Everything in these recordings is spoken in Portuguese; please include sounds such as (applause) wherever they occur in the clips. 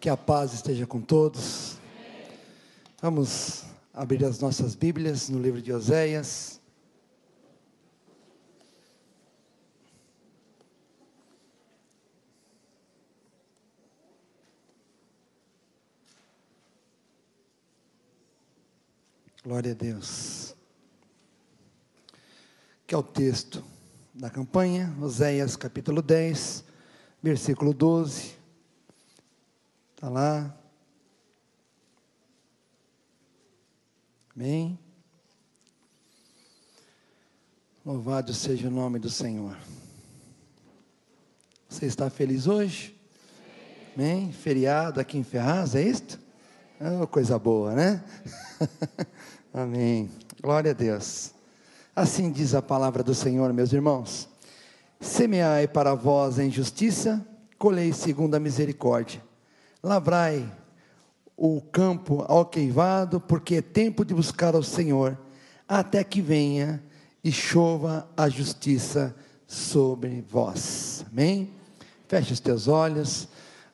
Que a paz esteja com todos. Vamos abrir as nossas Bíblias no livro de Oséias. Glória a Deus. Que é o texto da campanha, Oséias capítulo 10, versículo 12. Está lá. Amém. Louvado seja o nome do Senhor. Você está feliz hoje? Amém. Feriado aqui em Ferraz, é isto? Oh, coisa boa, né? (laughs) Amém. Glória a Deus. Assim diz a palavra do Senhor, meus irmãos. Semeai para vós em justiça, colhei segundo a misericórdia. Lavrai o campo alqueivado, porque é tempo de buscar ao Senhor, até que venha e chova a justiça sobre vós. Amém? Feche os teus olhos,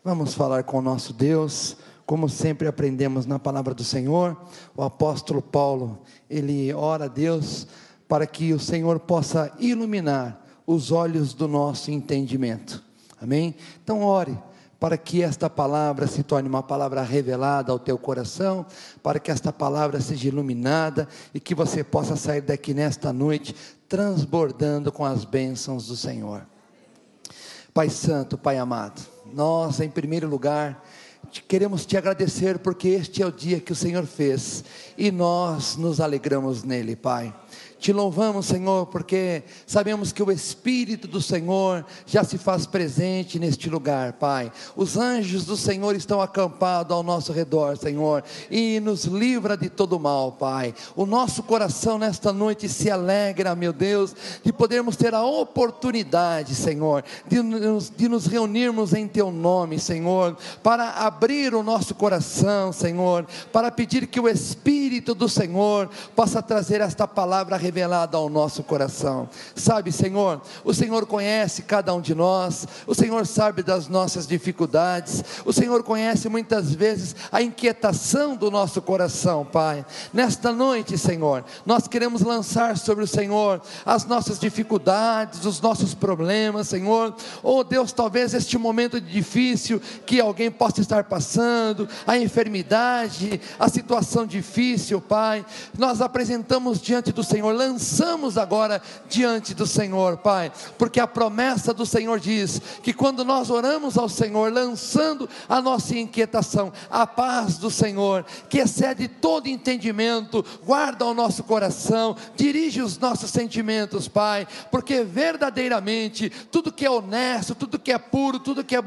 vamos falar com o nosso Deus, como sempre aprendemos na palavra do Senhor. O apóstolo Paulo, ele ora a Deus para que o Senhor possa iluminar os olhos do nosso entendimento. Amém? Então, ore para que esta palavra se torne uma palavra revelada ao teu coração, para que esta palavra seja iluminada e que você possa sair daqui nesta noite transbordando com as bênçãos do Senhor. Pai Santo, Pai amado, nós, em primeiro lugar, queremos te agradecer porque este é o dia que o Senhor fez e nós nos alegramos nele, Pai. Te louvamos, Senhor, porque sabemos que o Espírito do Senhor já se faz presente neste lugar, Pai. Os anjos do Senhor estão acampados ao nosso redor, Senhor, e nos livra de todo mal, Pai. O nosso coração nesta noite se alegra, meu Deus, de podermos ter a oportunidade, Senhor, de nos, de nos reunirmos em Teu nome, Senhor, para abrir o nosso coração, Senhor, para pedir que o Espírito do Senhor possa trazer esta palavra revelada ao nosso coração. Sabe, Senhor, o Senhor conhece cada um de nós, o Senhor sabe das nossas dificuldades, o Senhor conhece muitas vezes a inquietação do nosso coração, Pai. Nesta noite, Senhor, nós queremos lançar sobre o Senhor as nossas dificuldades, os nossos problemas, Senhor. Oh Deus, talvez este momento difícil que alguém possa estar passando, a enfermidade, a situação difícil, Pai, nós apresentamos diante do Senhor lançamos agora diante do Senhor, Pai, porque a promessa do Senhor diz que quando nós oramos ao Senhor, lançando a nossa inquietação, a paz do Senhor, que excede todo entendimento, guarda o nosso coração, dirige os nossos sentimentos, Pai, porque verdadeiramente tudo que é honesto, tudo que é puro, tudo que é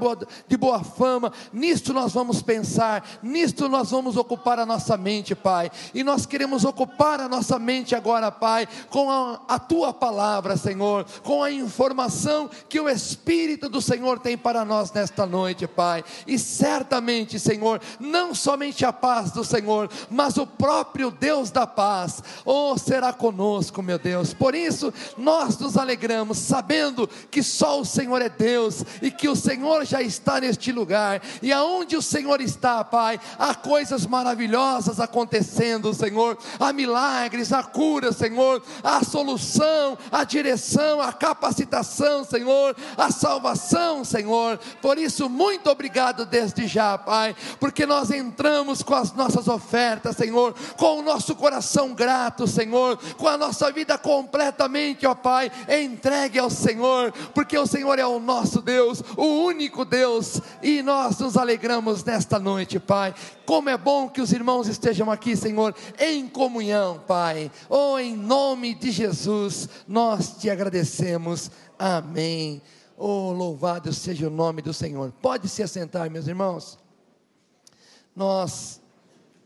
de boa fama, nisto nós vamos pensar, nisto nós vamos ocupar a nossa mente, Pai, e nós queremos ocupar a nossa mente agora, Pai, com a, a tua palavra, Senhor, com a informação que o Espírito do Senhor tem para nós nesta noite, Pai. E certamente, Senhor, não somente a paz do Senhor, mas o próprio Deus da paz, oh, será conosco, meu Deus. Por isso, nós nos alegramos, sabendo que só o Senhor é Deus e que o Senhor já está neste lugar, e aonde o Senhor está, Pai, há coisas maravilhosas acontecendo, Senhor, há milagres, há cura, Senhor Senhor, a solução, a direção, a capacitação, Senhor, a salvação, Senhor. Por isso, muito obrigado desde já, Pai, porque nós entramos com as nossas ofertas, Senhor, com o nosso coração grato, Senhor, com a nossa vida completamente, ó Pai, entregue ao Senhor, porque o Senhor é o nosso Deus, o único Deus, e nós nos alegramos nesta noite, Pai. Como é bom que os irmãos estejam aqui, Senhor, em comunhão, Pai. Oh, em nome de Jesus, nós te agradecemos. Amém. Oh, louvado seja o nome do Senhor. Pode se assentar, meus irmãos. Nós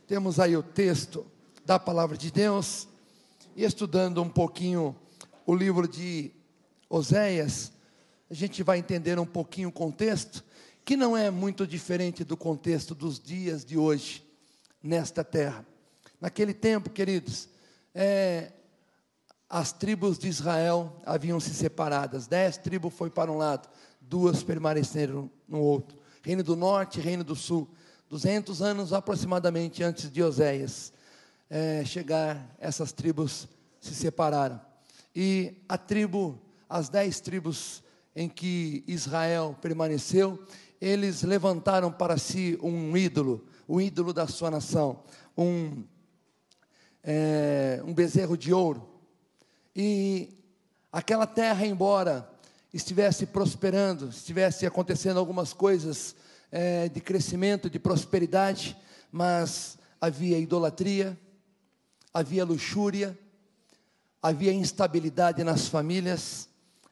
temos aí o texto da palavra de Deus, e estudando um pouquinho o livro de Oséias, a gente vai entender um pouquinho o contexto que não é muito diferente do contexto dos dias de hoje, nesta terra. Naquele tempo, queridos, é, as tribos de Israel haviam se separadas, dez tribos foi para um lado, duas permaneceram no outro. Reino do Norte e Reino do Sul. 200 anos aproximadamente antes de Oséias é, chegar, essas tribos se separaram. E a tribo, as dez tribos em que Israel permaneceu, eles levantaram para si um ídolo, o ídolo da sua nação, um, é, um bezerro de ouro. E aquela terra, embora estivesse prosperando, estivesse acontecendo algumas coisas é, de crescimento, de prosperidade, mas havia idolatria, havia luxúria, havia instabilidade nas famílias,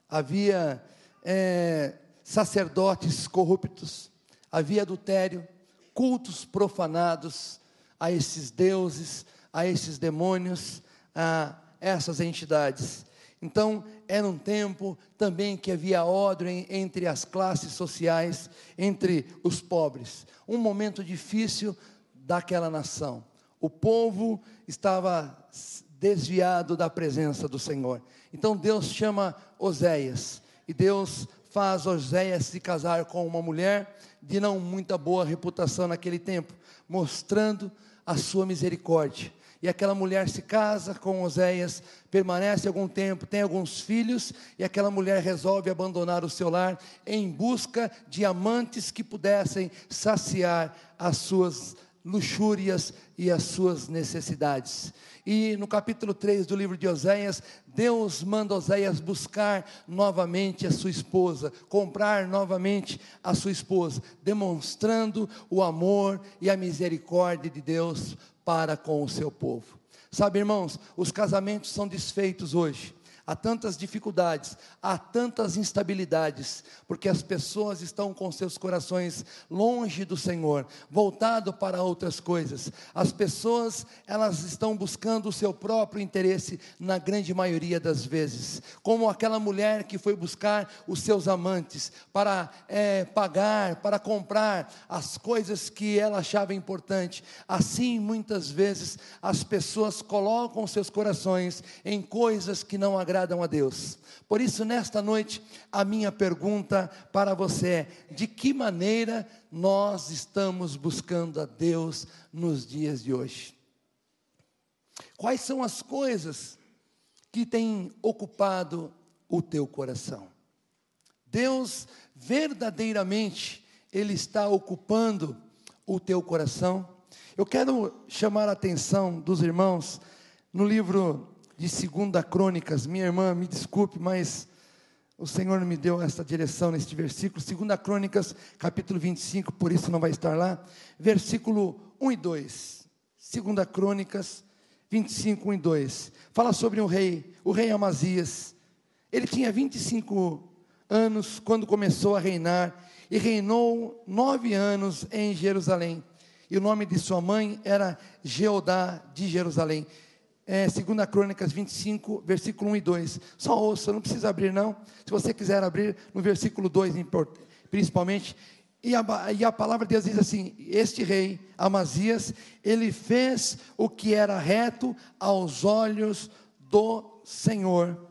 havia é, sacerdotes corruptos, havia adultério, cultos profanados a esses deuses, a esses demônios, a essas entidades. Então, era um tempo também que havia ordem entre as classes sociais, entre os pobres. Um momento difícil daquela nação. O povo estava desviado da presença do Senhor. Então Deus chama Oséias e Deus faz Oséias se casar com uma mulher de não muita boa reputação naquele tempo, mostrando a sua misericórdia. E aquela mulher se casa com Oséias, permanece algum tempo, tem alguns filhos, e aquela mulher resolve abandonar o seu lar em busca de amantes que pudessem saciar as suas luxúrias e as suas necessidades. E no capítulo 3 do livro de Oséias, Deus manda Oséias buscar novamente a sua esposa, comprar novamente a sua esposa, demonstrando o amor e a misericórdia de Deus para com o seu povo. Sabe, irmãos, os casamentos são desfeitos hoje há tantas dificuldades, há tantas instabilidades, porque as pessoas estão com seus corações longe do Senhor, voltado para outras coisas. As pessoas, elas estão buscando o seu próprio interesse na grande maioria das vezes, como aquela mulher que foi buscar os seus amantes para é, pagar, para comprar as coisas que ela achava importante. Assim, muitas vezes, as pessoas colocam seus corações em coisas que não agradam agradam a Deus. Por isso, nesta noite, a minha pergunta para você é: de que maneira nós estamos buscando a Deus nos dias de hoje? Quais são as coisas que têm ocupado o teu coração? Deus verdadeiramente ele está ocupando o teu coração? Eu quero chamar a atenção dos irmãos no livro de Segunda Crônicas. Minha irmã, me desculpe, mas o Senhor me deu essa direção neste versículo. Segunda Crônicas, capítulo 25, por isso não vai estar lá. Versículo 1 e 2. Segunda Crônicas 25, 1 e 2. Fala sobre um rei, o rei Amazias. Ele tinha 25 anos quando começou a reinar e reinou nove anos em Jerusalém. E o nome de sua mãe era Geodá de Jerusalém é, 2 Crônicas 25, versículo 1 e 2. Só ouça, não precisa abrir não. Se você quiser abrir no versículo 2, principalmente. E a, e a palavra de Deus diz assim: Este rei, Amazias, ele fez o que era reto aos olhos do Senhor.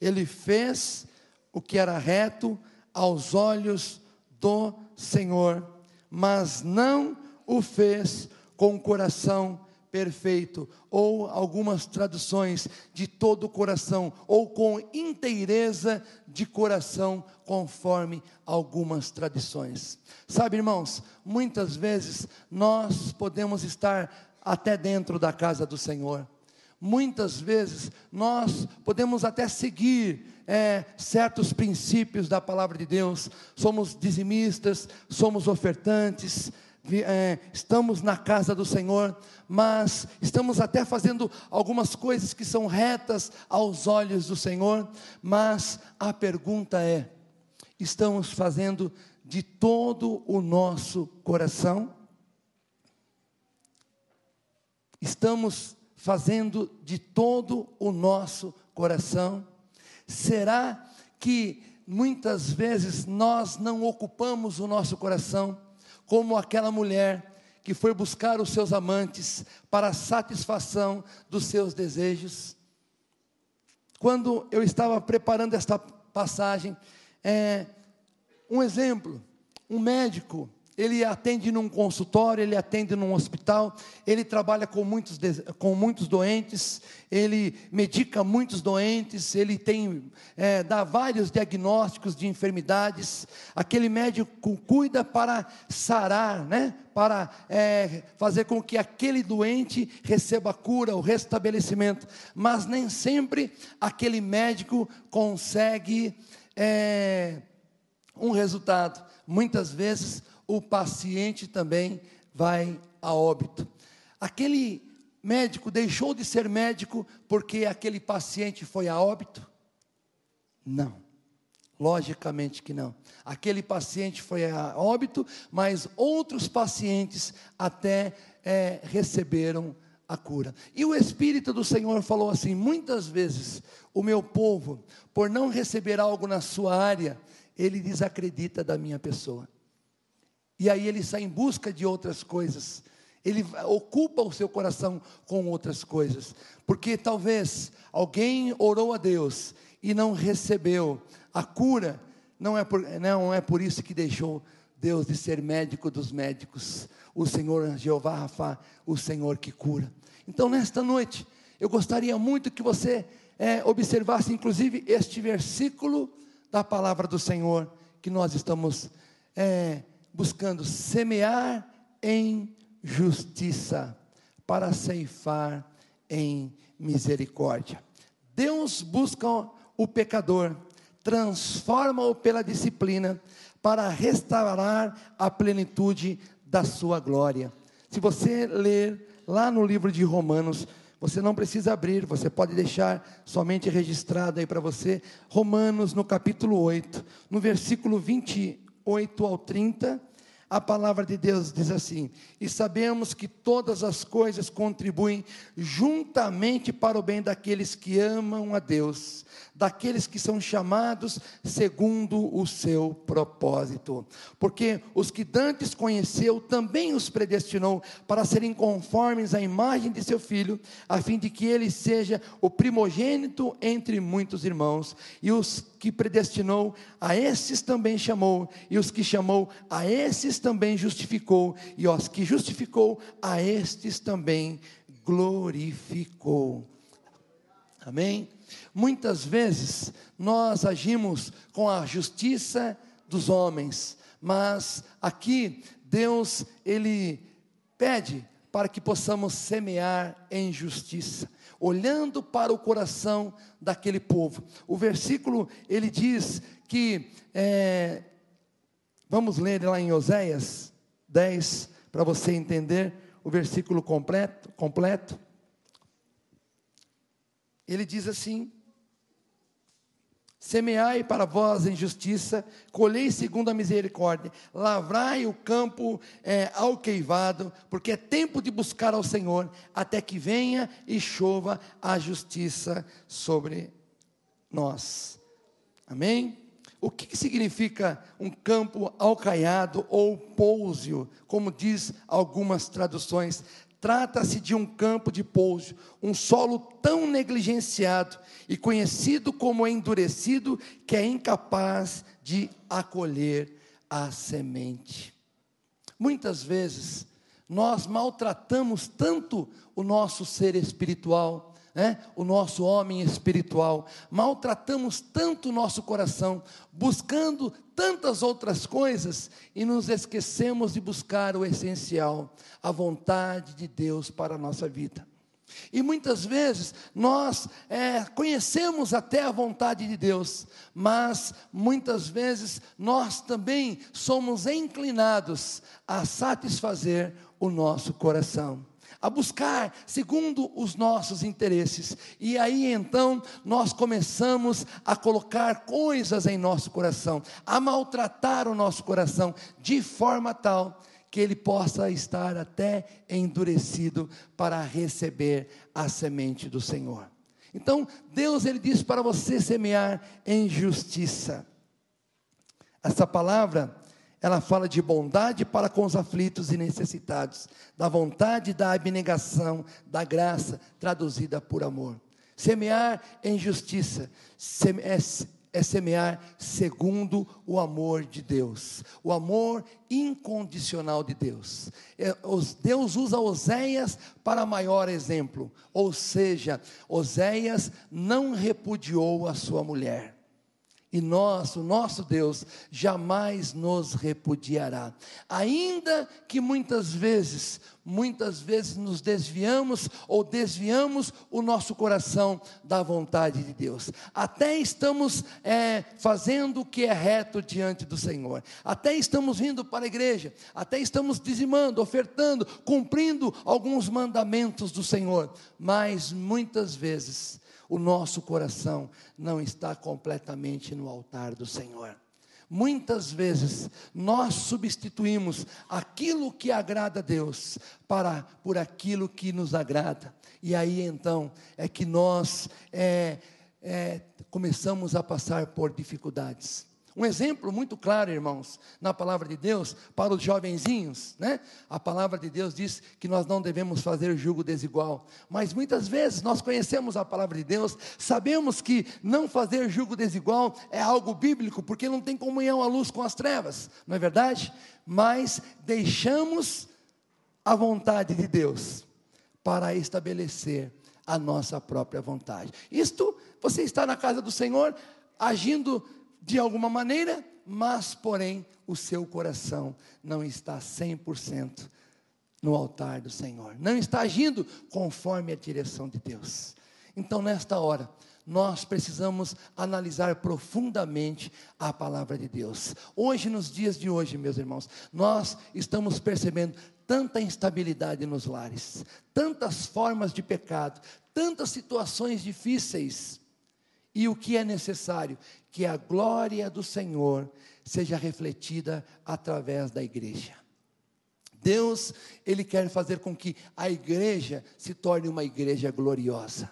Ele fez o que era reto aos olhos do Senhor, mas não o fez com o coração perfeito, ou algumas traduções de todo o coração, ou com inteireza de coração, conforme algumas tradições. Sabe, irmãos, muitas vezes nós podemos estar até dentro da casa do Senhor. Muitas vezes nós podemos até seguir é, certos princípios da palavra de Deus, somos dizimistas, somos ofertantes, é, estamos na casa do Senhor, mas estamos até fazendo algumas coisas que são retas aos olhos do Senhor, mas a pergunta é: estamos fazendo de todo o nosso coração? Estamos fazendo de todo o nosso coração? Será que muitas vezes nós não ocupamos o nosso coração? Como aquela mulher que foi buscar os seus amantes para a satisfação dos seus desejos. Quando eu estava preparando esta passagem, é, um exemplo, um médico, ele atende num consultório, ele atende num hospital, ele trabalha com muitos, com muitos doentes, ele medica muitos doentes, ele tem, é, dá vários diagnósticos de enfermidades. Aquele médico cuida para sarar, né? para é, fazer com que aquele doente receba a cura, o restabelecimento. Mas nem sempre aquele médico consegue é, um resultado. Muitas vezes o paciente também vai a óbito. Aquele médico deixou de ser médico porque aquele paciente foi a óbito? Não. Logicamente que não. Aquele paciente foi a óbito, mas outros pacientes até é, receberam a cura. E o Espírito do Senhor falou assim: muitas vezes o meu povo, por não receber algo na sua área, ele desacredita da minha pessoa. E aí ele sai em busca de outras coisas. Ele ocupa o seu coração com outras coisas. Porque talvez alguém orou a Deus e não recebeu a cura. Não é por, não é por isso que deixou Deus de ser médico dos médicos. O Senhor Jeová Rafa, o Senhor que cura. Então, nesta noite, eu gostaria muito que você é, observasse, inclusive, este versículo da palavra do Senhor que nós estamos é, buscando semear em justiça, para ceifar em misericórdia. Deus busca o pecador, transforma-o pela disciplina, para restaurar a plenitude da sua glória. Se você ler lá no livro de Romanos, você não precisa abrir, você pode deixar somente registrado aí para você. Romanos, no capítulo 8, no versículo 20 8 ao 30, a palavra de Deus diz assim: E sabemos que todas as coisas contribuem juntamente para o bem daqueles que amam a Deus, daqueles que são chamados segundo o seu propósito. Porque os que dantes conheceu também os predestinou para serem conformes à imagem de seu filho, a fim de que ele seja o primogênito entre muitos irmãos. E os que predestinou, a esses também chamou, e os que chamou, a esses também justificou, e os que justificou, a estes também glorificou. Amém? Muitas vezes nós agimos com a justiça dos homens, mas aqui Deus ele pede para que possamos semear em justiça, olhando para o coração daquele povo. O versículo ele diz que é, vamos ler lá em Oséias 10 para você entender o versículo completo, completo. Ele diz assim: Semeai para vós em justiça, colhei segundo a misericórdia, lavrai o campo é, alqueivado, porque é tempo de buscar ao Senhor, até que venha e chova a justiça sobre nós. Amém? O que, que significa um campo alcaiado ou pousio, como diz algumas traduções? Trata-se de um campo de pouso, um solo tão negligenciado e conhecido como endurecido que é incapaz de acolher a semente. Muitas vezes nós maltratamos tanto o nosso ser espiritual, né, o nosso homem espiritual, maltratamos tanto o nosso coração, buscando tantas outras coisas e nos esquecemos de buscar o essencial, a vontade de Deus para a nossa vida. E muitas vezes nós é, conhecemos até a vontade de Deus, mas muitas vezes nós também somos inclinados a satisfazer o nosso coração a buscar segundo os nossos interesses. E aí então nós começamos a colocar coisas em nosso coração, a maltratar o nosso coração de forma tal que ele possa estar até endurecido para receber a semente do Senhor. Então, Deus ele diz para você semear em justiça. Essa palavra ela fala de bondade para com os aflitos e necessitados, da vontade, da abnegação, da graça, traduzida por amor. Semear em justiça, é semear segundo o amor de Deus, o amor incondicional de Deus. É, Deus usa Oséias para maior exemplo, ou seja, Oséias não repudiou a sua mulher. E nós, o nosso Deus, jamais nos repudiará. Ainda que muitas vezes, muitas vezes nos desviamos ou desviamos o nosso coração da vontade de Deus. Até estamos é, fazendo o que é reto diante do Senhor. Até estamos vindo para a igreja. Até estamos dizimando, ofertando, cumprindo alguns mandamentos do Senhor. Mas muitas vezes o nosso coração não está completamente no altar do Senhor. Muitas vezes nós substituímos aquilo que agrada a Deus para por aquilo que nos agrada. E aí então é que nós é, é, começamos a passar por dificuldades. Um exemplo muito claro, irmãos, na palavra de Deus, para os jovenzinhos, né? A palavra de Deus diz que nós não devemos fazer julgo desigual, mas muitas vezes nós conhecemos a palavra de Deus, sabemos que não fazer julgo desigual é algo bíblico, porque não tem comunhão a luz com as trevas, não é verdade? Mas deixamos a vontade de Deus para estabelecer a nossa própria vontade. Isto, você está na casa do Senhor, agindo de alguma maneira, mas porém o seu coração não está 100% no altar do Senhor, não está agindo conforme a direção de Deus. Então, nesta hora, nós precisamos analisar profundamente a palavra de Deus. Hoje, nos dias de hoje, meus irmãos, nós estamos percebendo tanta instabilidade nos lares, tantas formas de pecado, tantas situações difíceis. E o que é necessário? Que a glória do Senhor seja refletida através da igreja. Deus, Ele quer fazer com que a igreja se torne uma igreja gloriosa.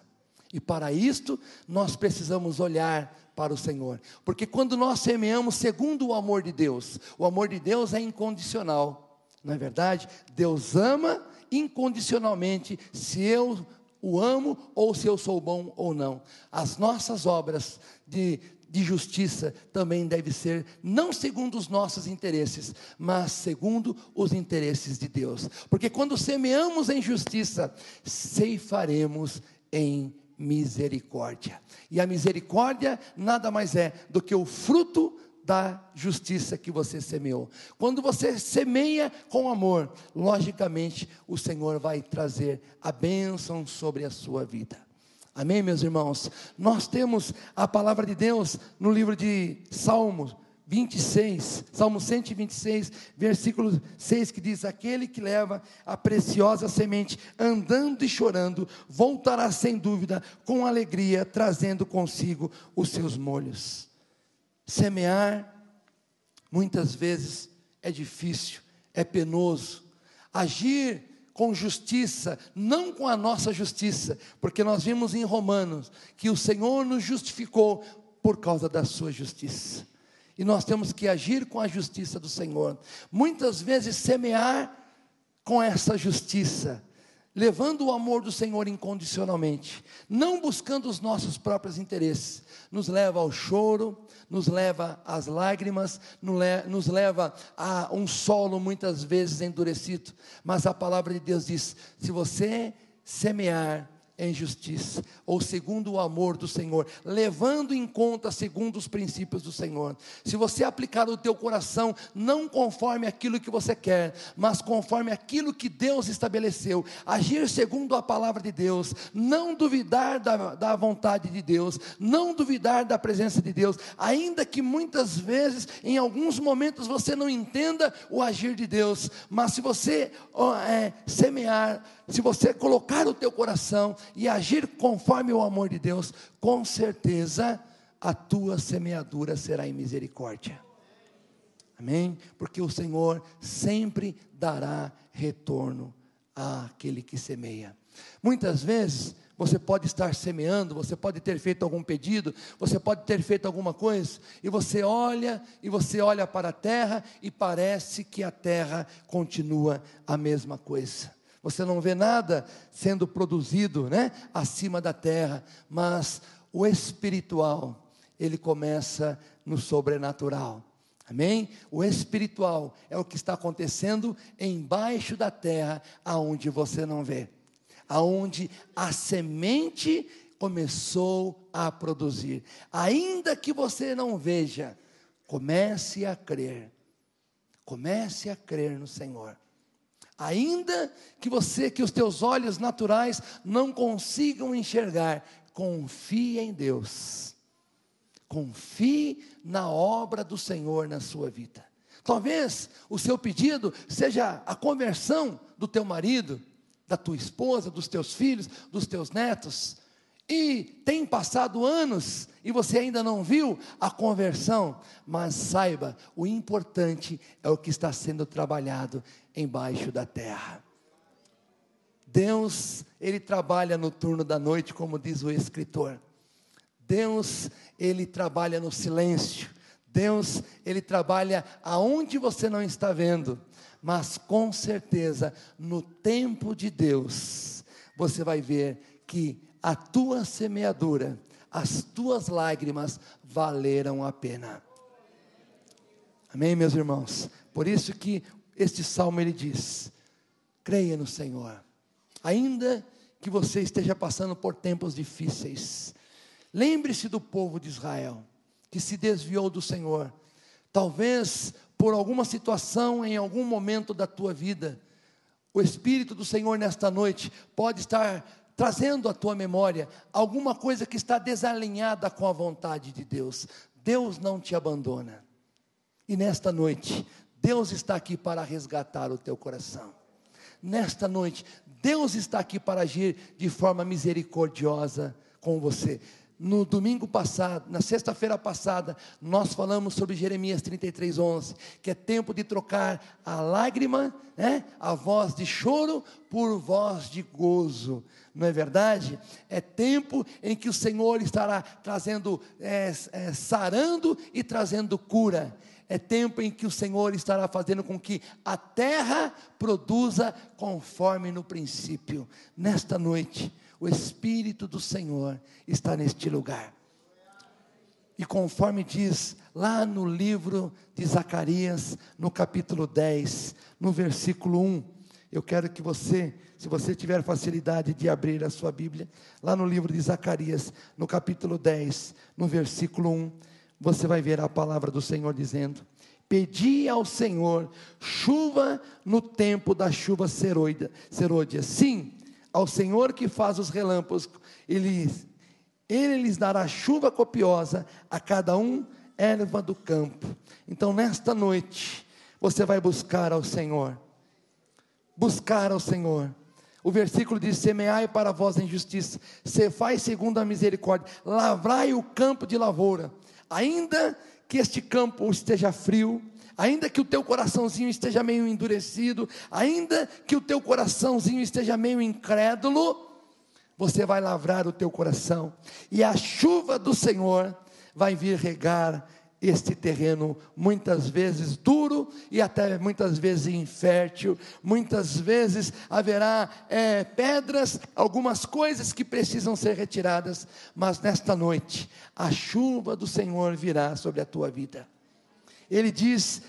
E para isto, nós precisamos olhar para o Senhor. Porque quando nós semeamos segundo o amor de Deus, o amor de Deus é incondicional. Não é verdade? Deus ama incondicionalmente. Se eu o amo ou se eu sou bom ou não. As nossas obras de, de justiça também devem ser, não segundo os nossos interesses, mas segundo os interesses de Deus. Porque quando semeamos em justiça, ceifaremos em misericórdia. E a misericórdia nada mais é do que o fruto da justiça que você semeou. Quando você semeia com amor, logicamente o Senhor vai trazer a bênção sobre a sua vida. Amém, meus irmãos? Nós temos a palavra de Deus no livro de Salmos 26, Salmo 126, versículo 6, que diz: Aquele que leva a preciosa semente, andando e chorando, voltará sem dúvida, com alegria, trazendo consigo os seus molhos. Semear, muitas vezes, é difícil, é penoso. Agir com justiça, não com a nossa justiça, porque nós vimos em Romanos que o Senhor nos justificou por causa da sua justiça. E nós temos que agir com a justiça do Senhor. Muitas vezes semear com essa justiça levando o amor do Senhor incondicionalmente, não buscando os nossos próprios interesses, nos leva ao choro, nos leva às lágrimas, nos leva a um solo muitas vezes endurecido, mas a palavra de Deus diz: se você semear em justiça, ou segundo o amor do Senhor, levando em conta segundo os princípios do Senhor. Se você aplicar o teu coração não conforme aquilo que você quer, mas conforme aquilo que Deus estabeleceu, agir segundo a palavra de Deus, não duvidar da, da vontade de Deus, não duvidar da presença de Deus, ainda que muitas vezes, em alguns momentos, você não entenda o agir de Deus, mas se você é, semear, se você colocar o teu coração e agir conforme o amor de Deus, com certeza a tua semeadura será em misericórdia. Amém? Porque o Senhor sempre dará retorno àquele que semeia. Muitas vezes você pode estar semeando, você pode ter feito algum pedido, você pode ter feito alguma coisa, e você olha, e você olha para a terra, e parece que a terra continua a mesma coisa você não vê nada sendo produzido, né, acima da terra, mas o espiritual, ele começa no sobrenatural. Amém? O espiritual é o que está acontecendo embaixo da terra, aonde você não vê. Aonde a semente começou a produzir. Ainda que você não veja, comece a crer. Comece a crer no Senhor. Ainda que você, que os teus olhos naturais não consigam enxergar, confie em Deus. Confie na obra do Senhor na sua vida. Talvez o seu pedido seja a conversão do teu marido, da tua esposa, dos teus filhos, dos teus netos. E tem passado anos e você ainda não viu a conversão, mas saiba, o importante é o que está sendo trabalhado embaixo da terra. Deus, ele trabalha no turno da noite, como diz o escritor. Deus, ele trabalha no silêncio. Deus, ele trabalha aonde você não está vendo, mas com certeza no tempo de Deus, você vai ver que a tua semeadura, as tuas lágrimas valeram a pena. Amém, meus irmãos? Por isso que este salmo ele diz: creia no Senhor, ainda que você esteja passando por tempos difíceis, Lembre-se do povo de Israel, que se desviou do Senhor, talvez por alguma situação em algum momento da tua vida. O Espírito do Senhor nesta noite pode estar trazendo à tua memória alguma coisa que está desalinhada com a vontade de Deus. Deus não te abandona. E nesta noite, Deus está aqui para resgatar o teu coração. Nesta noite, Deus está aqui para agir de forma misericordiosa com você no domingo passado, na sexta-feira passada, nós falamos sobre Jeremias 33, 11, que é tempo de trocar a lágrima, né, a voz de choro, por voz de gozo, não é verdade? É tempo em que o Senhor estará trazendo, é, é, sarando e trazendo cura. É tempo em que o Senhor estará fazendo com que a terra produza conforme no princípio. Nesta noite, o Espírito do Senhor está neste lugar. E conforme diz lá no livro de Zacarias, no capítulo 10, no versículo 1, eu quero que você, se você tiver facilidade de abrir a sua Bíblia, lá no livro de Zacarias, no capítulo 10, no versículo 1, você vai ver a palavra do Senhor dizendo: Pedi ao Senhor chuva no tempo da chuva serôdia. Sim, ao Senhor que faz os relâmpagos, ele, ele lhes dará chuva copiosa a cada um erva do campo. Então, nesta noite, você vai buscar ao Senhor. Buscar ao Senhor. O versículo diz: Semeai para vós em justiça, faz segundo a misericórdia, lavrai o campo de lavoura, ainda que este campo esteja frio, ainda que o teu coraçãozinho esteja meio endurecido, ainda que o teu coraçãozinho esteja meio incrédulo, você vai lavrar o teu coração, e a chuva do Senhor vai vir regar este terreno, muitas vezes duro e até muitas vezes infértil, muitas vezes haverá é, pedras, algumas coisas que precisam ser retiradas, mas nesta noite a chuva do Senhor virá sobre a tua vida. Ele diz: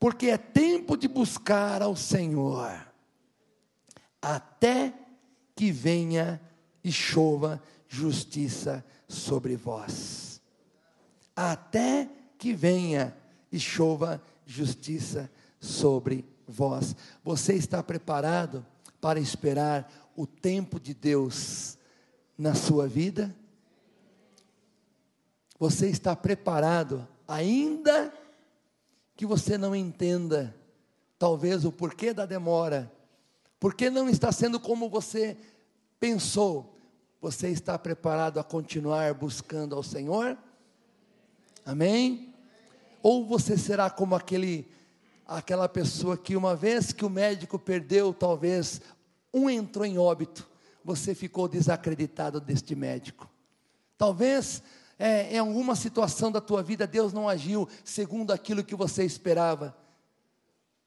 porque é tempo de buscar ao Senhor, até que venha e chova justiça sobre vós. Até que venha e chova justiça sobre vós. Você está preparado para esperar o tempo de Deus na sua vida? Você está preparado ainda que você não entenda, talvez, o porquê da demora, porque não está sendo como você pensou. Você está preparado a continuar buscando ao Senhor? Amém? Ou você será como aquele aquela pessoa que uma vez que o médico perdeu, talvez um entrou em óbito, você ficou desacreditado deste médico. Talvez é, em alguma situação da tua vida Deus não agiu segundo aquilo que você esperava,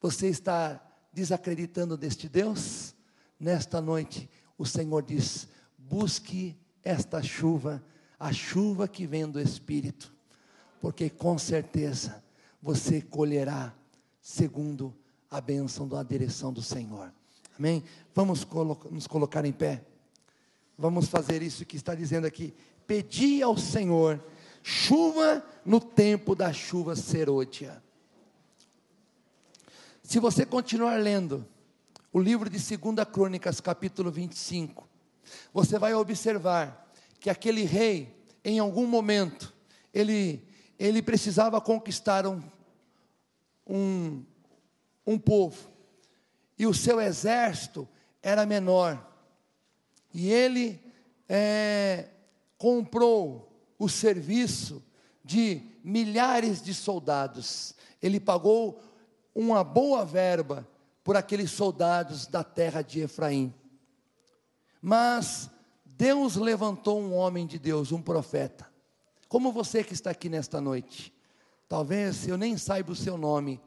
você está desacreditando deste Deus? Nesta noite, o Senhor diz: busque esta chuva a chuva que vem do Espírito, porque com certeza você colherá segundo a bênção da direção do Senhor. Amém? Vamos colo nos colocar em pé. Vamos fazer isso que está dizendo aqui. Pedi ao Senhor chuva no tempo da chuva serôdia. Se você continuar lendo o livro de 2 Crônicas, capítulo 25, você vai observar que aquele rei, em algum momento, ele, ele precisava conquistar um, um, um povo, e o seu exército era menor, e ele é, comprou o serviço de milhares de soldados, ele pagou uma boa verba por aqueles soldados da terra de Efraim. Mas Deus levantou um homem de Deus, um profeta, como você que está aqui nesta noite. Talvez eu nem saiba o seu nome.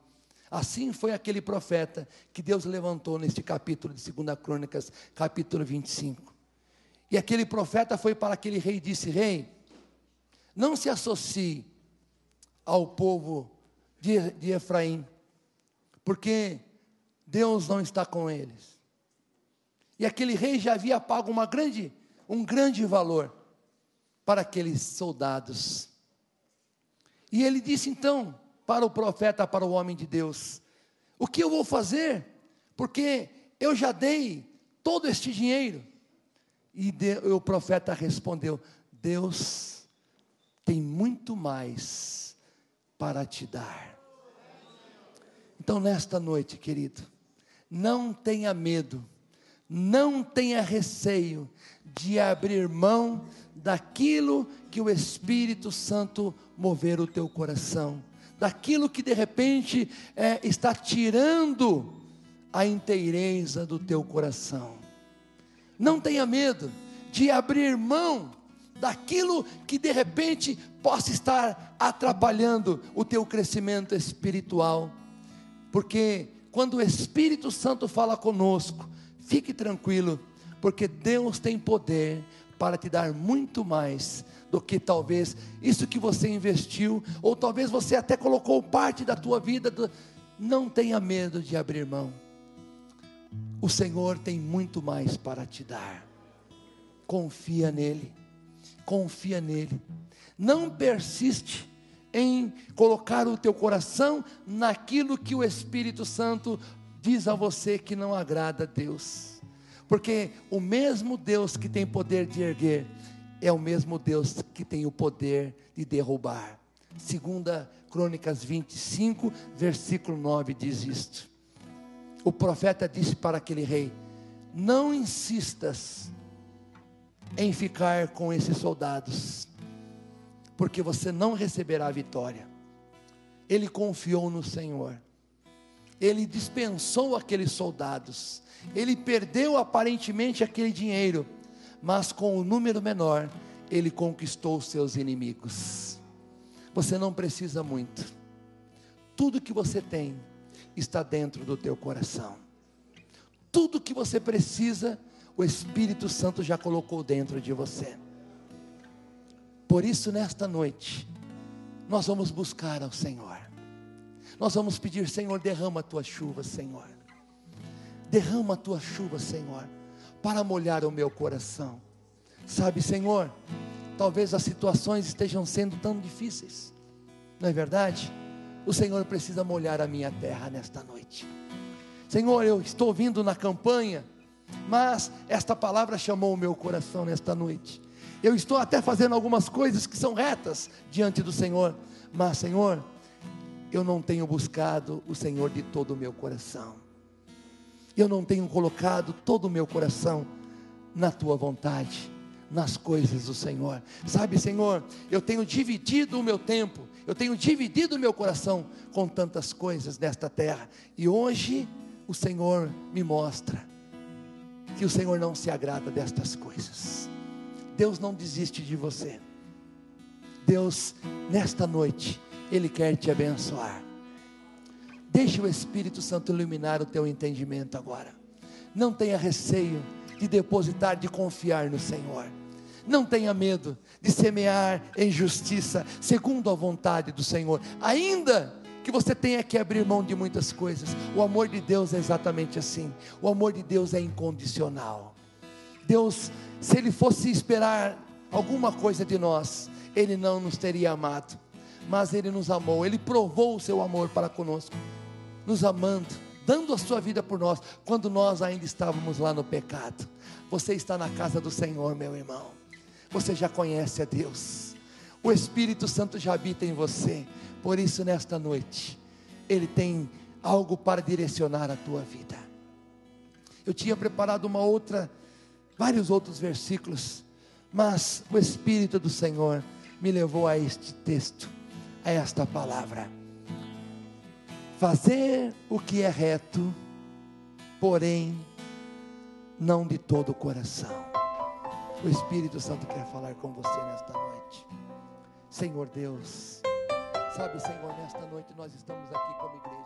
Assim foi aquele profeta que Deus levantou neste capítulo de 2 Crônicas, capítulo 25. E aquele profeta foi para aquele rei e disse: Rei, não se associe ao povo de, de Efraim, porque Deus não está com eles. E aquele rei já havia pago uma grande, um grande valor para aqueles soldados. E ele disse então para o profeta, para o homem de Deus: O que eu vou fazer? Porque eu já dei todo este dinheiro. E o profeta respondeu: Deus tem muito mais para te dar. Então, nesta noite, querido, não tenha medo, não tenha receio de abrir mão daquilo que o Espírito Santo mover o teu coração, daquilo que de repente é, está tirando a inteireza do teu coração. Não tenha medo de abrir mão daquilo que de repente possa estar atrapalhando o teu crescimento espiritual porque quando o Espírito Santo fala conosco, fique tranquilo, porque Deus tem poder para te dar muito mais do que talvez isso que você investiu, ou talvez você até colocou parte da tua vida. Do... Não tenha medo de abrir mão. O Senhor tem muito mais para te dar. Confia nele. Confia nele. Não persiste em colocar o teu coração naquilo que o Espírito Santo diz a você que não agrada a Deus. Porque o mesmo Deus que tem poder de erguer é o mesmo Deus que tem o poder de derrubar. Segunda Crônicas 25, versículo 9 diz isto. O profeta disse para aquele rei: Não insistas em ficar com esses soldados porque você não receberá a vitória. Ele confiou no Senhor, ele dispensou aqueles soldados, ele perdeu aparentemente aquele dinheiro, mas com o um número menor, ele conquistou seus inimigos. Você não precisa muito, tudo que você tem está dentro do teu coração, tudo que você precisa, o Espírito Santo já colocou dentro de você. Por isso, nesta noite, nós vamos buscar ao Senhor. Nós vamos pedir, Senhor, derrama a tua chuva, Senhor. Derrama a tua chuva, Senhor, para molhar o meu coração. Sabe, Senhor, talvez as situações estejam sendo tão difíceis, não é verdade? O Senhor precisa molhar a minha terra nesta noite. Senhor, eu estou vindo na campanha, mas esta palavra chamou o meu coração nesta noite. Eu estou até fazendo algumas coisas que são retas diante do Senhor, mas, Senhor, eu não tenho buscado o Senhor de todo o meu coração. Eu não tenho colocado todo o meu coração na tua vontade, nas coisas do Senhor. Sabe, Senhor, eu tenho dividido o meu tempo, eu tenho dividido meu coração com tantas coisas nesta terra. E hoje o Senhor me mostra que o Senhor não se agrada destas coisas. Deus não desiste de você. Deus, nesta noite, Ele quer te abençoar. Deixe o Espírito Santo iluminar o teu entendimento agora. Não tenha receio de depositar, de confiar no Senhor. Não tenha medo de semear em justiça, segundo a vontade do Senhor, ainda que você tenha que abrir mão de muitas coisas. O amor de Deus é exatamente assim. O amor de Deus é incondicional. Deus, se Ele fosse esperar alguma coisa de nós, Ele não nos teria amado, mas Ele nos amou, Ele provou o seu amor para conosco, nos amando, dando a sua vida por nós, quando nós ainda estávamos lá no pecado. Você está na casa do Senhor, meu irmão. Você já conhece a Deus. O Espírito Santo já habita em você. Por isso, nesta noite, Ele tem algo para direcionar a tua vida. Eu tinha preparado uma outra, vários outros versículos, mas o Espírito do Senhor me levou a este texto, a esta palavra. Fazer o que é reto, porém, não de todo o coração. O Espírito Santo quer falar com você nesta noite. Senhor Deus. Sabe, Senhor, nesta noite nós estamos aqui como igreja.